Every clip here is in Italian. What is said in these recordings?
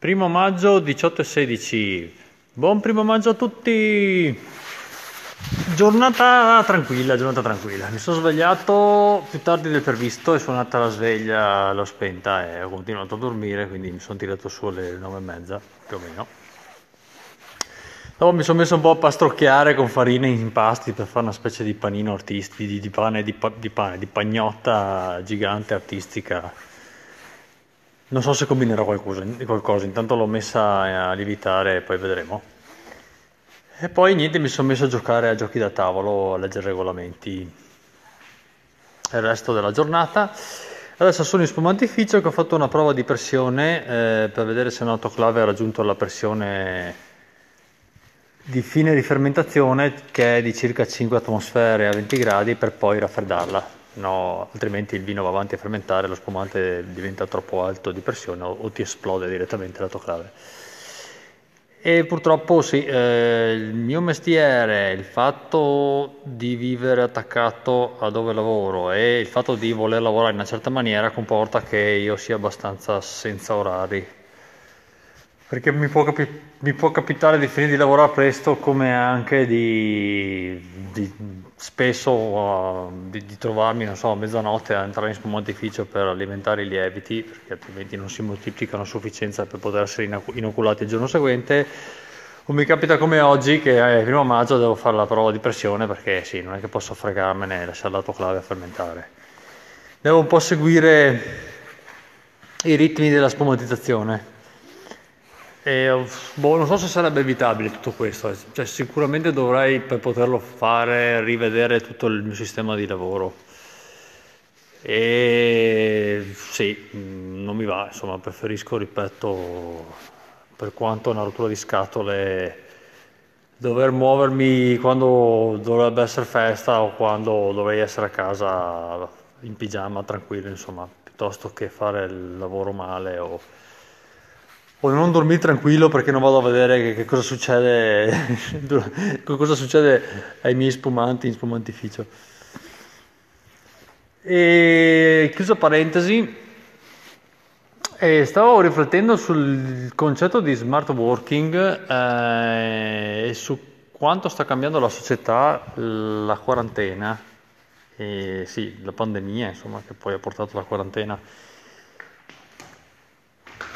Primo maggio 18 e 16. Buon primo maggio a tutti! Giornata tranquilla, giornata tranquilla. Mi sono svegliato più tardi del previsto, è suonata la sveglia, l'ho spenta e ho continuato a dormire, quindi mi sono tirato su alle 9 e mezza, più o meno. Dopo mi sono messo un po' a pastrocchiare con farina in impasti per fare una specie di panino artistico, di, di pane, di, di pane, di pagnotta gigante artistica. Non so se combinerò qualcosa, qualcosa, intanto l'ho messa a lievitare e poi vedremo. E poi niente, mi sono messo a giocare a giochi da tavolo, a leggere regolamenti il resto della giornata. Adesso sono in spumantificio che ho fatto una prova di pressione eh, per vedere se un autoclave ha raggiunto la pressione di fine di fermentazione che è di circa 5 atmosfere a 20 gradi per poi raffreddarla. No, altrimenti il vino va avanti a fermentare, lo spumante diventa troppo alto di pressione o, o ti esplode direttamente l'autoclave. E purtroppo sì, eh, il mio mestiere, il fatto di vivere attaccato a dove lavoro e il fatto di voler lavorare in una certa maniera comporta che io sia abbastanza senza orari perché mi può, capi- mi può, capitare di finire di lavorare presto come anche di, di spesso uh, di, di, trovarmi, non so, a mezzanotte a entrare in spumantificio per alimentare i lieviti, perché altrimenti non si moltiplicano a sufficienza per poter essere inoculati il giorno seguente. O mi capita come oggi che il primo maggio devo fare la prova di pressione perché sì, non è che posso fregarmene e lasciare l'autoclave a fermentare. Devo un po' seguire i ritmi della spumatizzazione e, boh, non so se sarebbe evitabile tutto questo, cioè, sicuramente dovrei per poterlo fare rivedere tutto il mio sistema di lavoro. E sì, mm, non mi va, insomma, preferisco, ripeto, per quanto una rottura di scatole, dover muovermi quando dovrebbe essere festa o quando dovrei essere a casa in pigiama tranquillo, insomma, piuttosto che fare il lavoro male o o non dormire tranquillo perché non vado a vedere che, che cosa succede cosa succede ai miei spumanti in spumantificio. E chiusa parentesi eh, stavo riflettendo sul concetto di smart working eh, e su quanto sta cambiando la società la quarantena. E sì, la pandemia insomma che poi ha portato la quarantena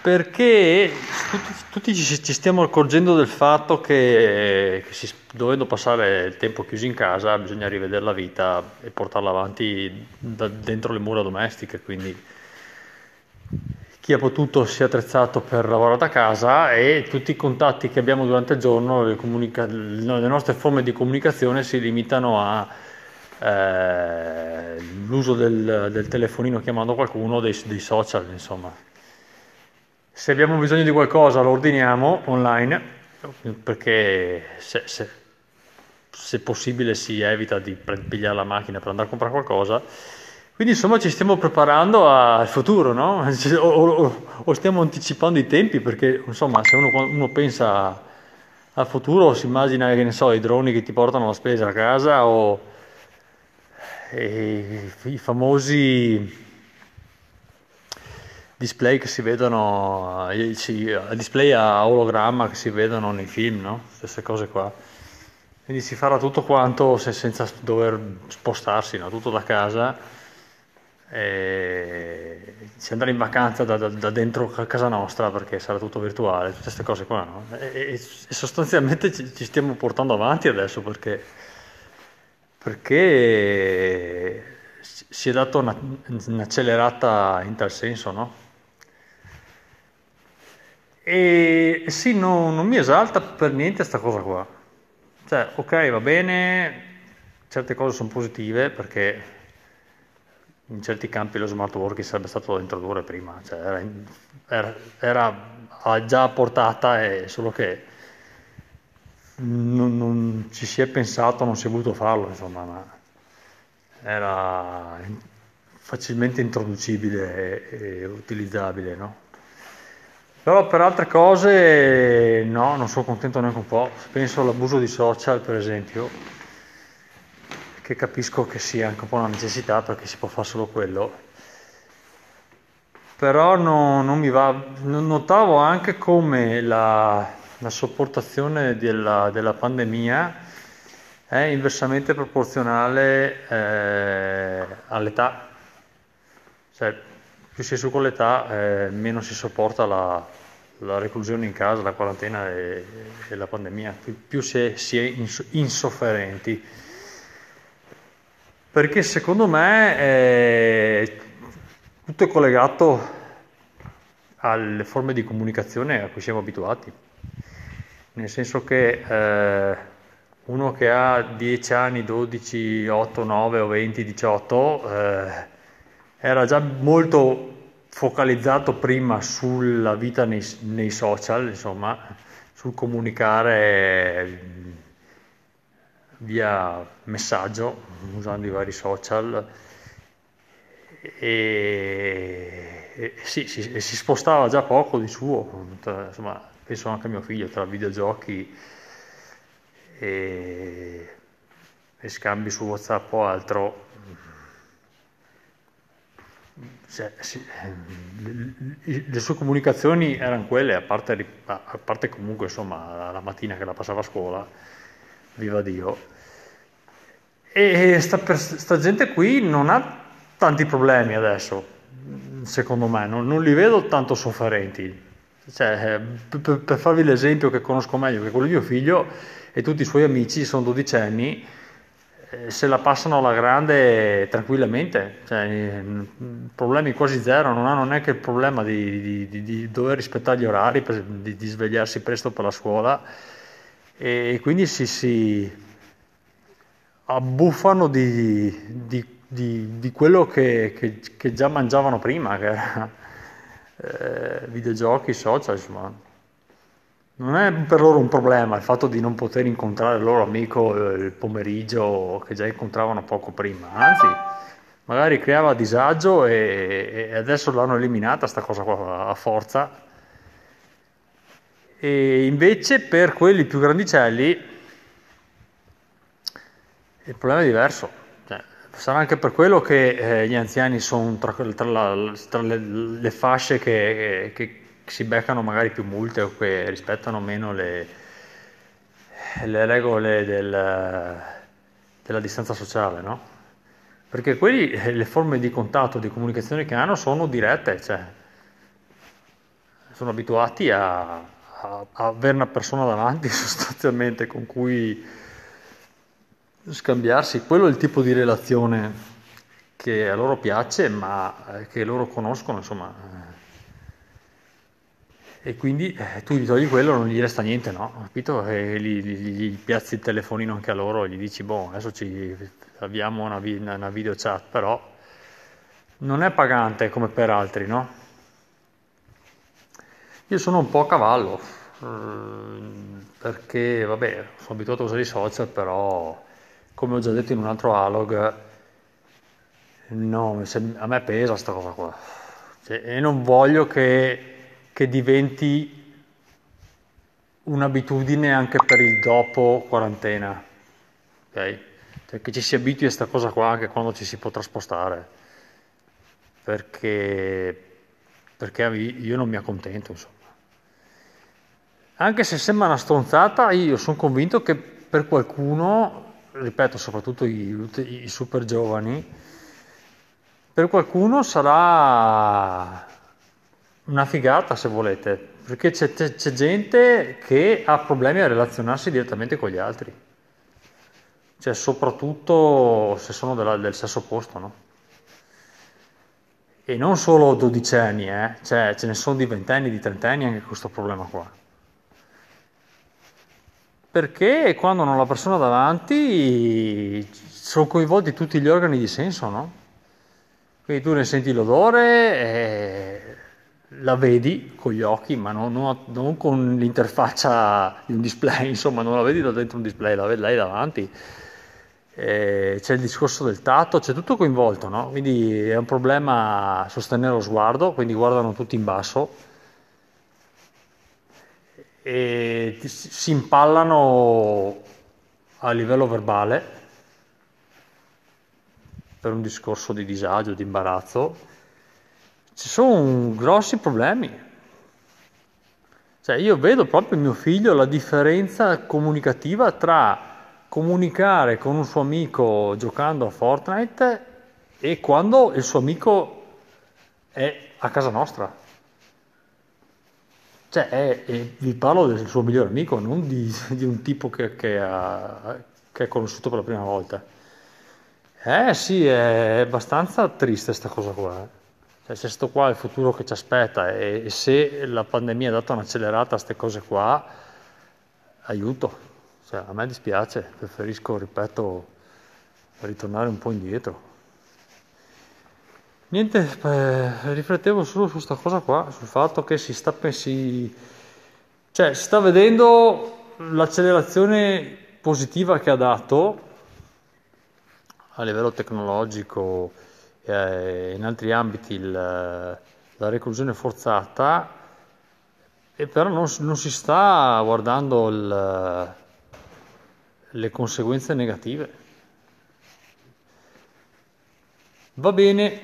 perché tutti, tutti ci, ci, stiamo accorgendo del fatto che, che si, dovendo passare il tempo chiusi in casa bisogna rivedere la vita e portarla avanti da dentro le mura domestiche, quindi chi ha potuto si è attrezzato per lavorare da casa e tutti i contatti che abbiamo durante il giorno, le, comunica- le nostre forme di comunicazione si limitano all'uso eh, del, del, telefonino chiamando qualcuno, dei, dei social, insomma. Se abbiamo bisogno di qualcosa lo ordiniamo online, perché se, se, se possibile si evita di pigliare la macchina per andare a comprare qualcosa. Quindi insomma ci stiamo preparando al futuro, no? O, o, o stiamo anticipando i tempi, perché insomma se uno, uno pensa al futuro si immagina che ne so, i droni che ti portano la spesa a casa o i famosi display che si vedono, eh, display a ologramma che si vedono nei film, no? Queste cose qua. Quindi si farà tutto quanto se, senza dover spostarsi, no? tutto da casa. E si andrà in vacanza da, da, da, dentro casa nostra perché sarà tutto virtuale, tutte queste cose qua. No? E, e, e, sostanzialmente ci, ci, stiamo portando avanti adesso perché, perché si è data una, un'accelerata in tal senso, no? E sì, no, non mi esalta per niente questa cosa qua. Cioè, ok, va bene, certe cose sono positive perché in certi campi lo smart working sarebbe stato da introdurre prima, cioè era, era, era già a portata, è solo che non, non, ci si è pensato, non si è voluto farlo, insomma, ma era facilmente introducibile e, e utilizzabile, no? Però per altre cose no, non sono contento neanche un po'. Penso all'abuso di social, per esempio, che capisco che sia anche un po' una necessità perché si può fare solo quello. però no, non mi va. Notavo anche come la, la sopportazione della, della, pandemia è inversamente proporzionale eh, all'età. Cioè, più si è su con l'età, eh, meno si sopporta la, la, reclusione in casa, la quarantena e, e la pandemia, più, si, è, si è insofferenti. Perché secondo me è tutto è collegato alle forme di comunicazione a cui siamo abituati, nel senso che eh, uno che ha 10 anni, 12, 8, 9 o 20, 18, eh, era già molto focalizzato prima sulla vita nei, nei social, insomma, sul comunicare via messaggio, usando i vari social e, e sì, si, si, spostava già poco di suo, insomma, penso anche a mio figlio, tra videogiochi e, e scambi su Whatsapp o altro. Cioè, sì, le, le sue comunicazioni erano quelle, a parte, a parte comunque insomma, la mattina che la passava a scuola, viva Dio. E sta, sta gente qui non ha tanti problemi adesso, secondo me, non, non li vedo tanto sofferenti. Cioè, per, per, farvi l'esempio che conosco meglio, che quello di mio figlio e tutti i suoi amici sono dodicenni, eh, se la passano alla grande tranquillamente, cioè, problemi quasi zero, non hanno neanche il problema di, di, di, di dover rispettare gli orari, di, svegliarsi presto per la scuola e quindi si, si abbuffano di di, di quello che, che, che, già mangiavano prima, che era eh, videogiochi, social, insomma. Non è per loro un problema il fatto di non poter incontrare il loro amico eh, il pomeriggio che già incontravano poco prima, anzi, magari creava disagio e, e adesso l'hanno eliminata sta cosa qua a forza. E invece per quelli più grandicelli il problema è diverso Sarà anche per quello che eh, gli anziani sono tra, tra, la, tra le, le, fasce che, che, si beccano magari più multe o che rispettano meno le, le regole del, della distanza sociale, no? Perché quelli, eh, le forme di contatto, di comunicazione che hanno sono dirette, cioè sono abituati a, a, a avere una persona davanti sostanzialmente con cui scambiarsi, quello è il tipo di relazione che a loro piace, ma eh, che loro conoscono, insomma. E quindi eh, tu gli togli quello, non gli resta niente, no? Capito? E gli, gli, gli piazzi il telefonino anche a loro gli dici, boh, adesso ci abbiamo una, una video chat, però non è pagante come per altri, no? Io sono un po' a cavallo, eh, perché, vabbè, sono abituato a usare i social, però come ho già detto in un altro alog, no, a me pesa questa cosa qua. Cioè, e non voglio che, che diventi un'abitudine anche per il dopo quarantena. Ok? Cioè, che ci si abitui a questa cosa qua anche quando ci si potrà spostare. Perché, perché io non mi accontento, insomma. Anche se sembra una stronzata, io sono convinto che per qualcuno ripeto, soprattutto i, i super giovani, per qualcuno sarà una figata se volete, perché c'è, c'è, c'è, gente che ha problemi a relazionarsi direttamente con gli altri, cioè soprattutto se sono della, del sesso opposto, no? E non solo dodicenni, eh? cioè, ce ne sono di ventenni, di trentenni anche questo problema qua. Perché quando ho la persona davanti sono coinvolti tutti gli organi di senso, no? Quindi tu ne senti l'odore, eh, la vedi con gli occhi, ma non, non, non, con l'interfaccia di un display, insomma, non la vedi da dentro un display, la vedi davanti. Eh, c'è il discorso del tatto, c'è tutto coinvolto, no? Quindi è un problema sostenere lo sguardo, quindi guardano tutti in basso e si impallano a livello verbale per un discorso di disagio, di imbarazzo. Ci sono grossi problemi. Cioè io vedo proprio mio figlio la differenza comunicativa tra comunicare con un suo amico giocando a Fortnite e quando il suo amico è a casa nostra. Cioè, è, è, vi parlo del suo migliore amico, non di, di un tipo che, che, ha, che è conosciuto per la prima volta. Eh sì, è abbastanza triste questa cosa qua. Cioè, se sto qua è il futuro che ci aspetta e, e se la pandemia ha dato un'accelerata a queste cose qua, aiuto. Cioè, a me dispiace, preferisco, ripeto, ritornare un po' indietro. Niente, eh, riflettevo solo su questa cosa qua, sul fatto che si sta, si, cioè, si sta vedendo l'accelerazione positiva che ha dato a livello tecnologico eh, in altri ambiti il, la reclusione forzata, e però non, non si sta guardando il, le conseguenze negative. Va bene,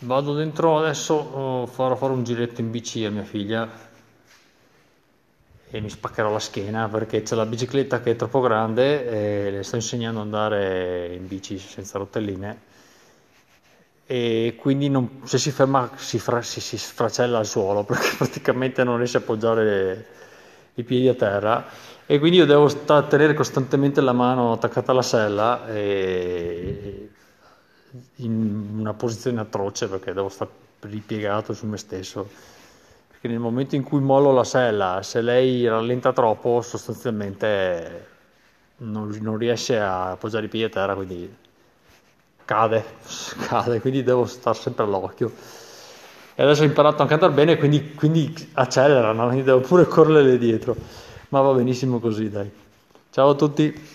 vado dentro adesso, oh, farò fare un giretto in bici a mia figlia e mi spaccherò la schiena perché c'è la bicicletta che è troppo grande e le sto insegnando ad andare in bici senza rotelline e quindi non, se si ferma si, fra, si, si sfracella al suolo perché praticamente non riesce a appoggiare i piedi a terra. E quindi io devo sta- tenere costantemente la mano attaccata alla sella e in una posizione atroce perché devo stare ripiegato su me stesso. Perché nel momento in cui mollo la sella se lei rallenta troppo sostanzialmente non, non riesce a appoggiare i piedi a terra quindi cade, cade quindi devo stare sempre all'occhio e adesso ho imparato anche ad andare bene quindi, quindi accelera no? quindi devo pure correre dietro ma va benissimo così, dai. Ciao a tutti.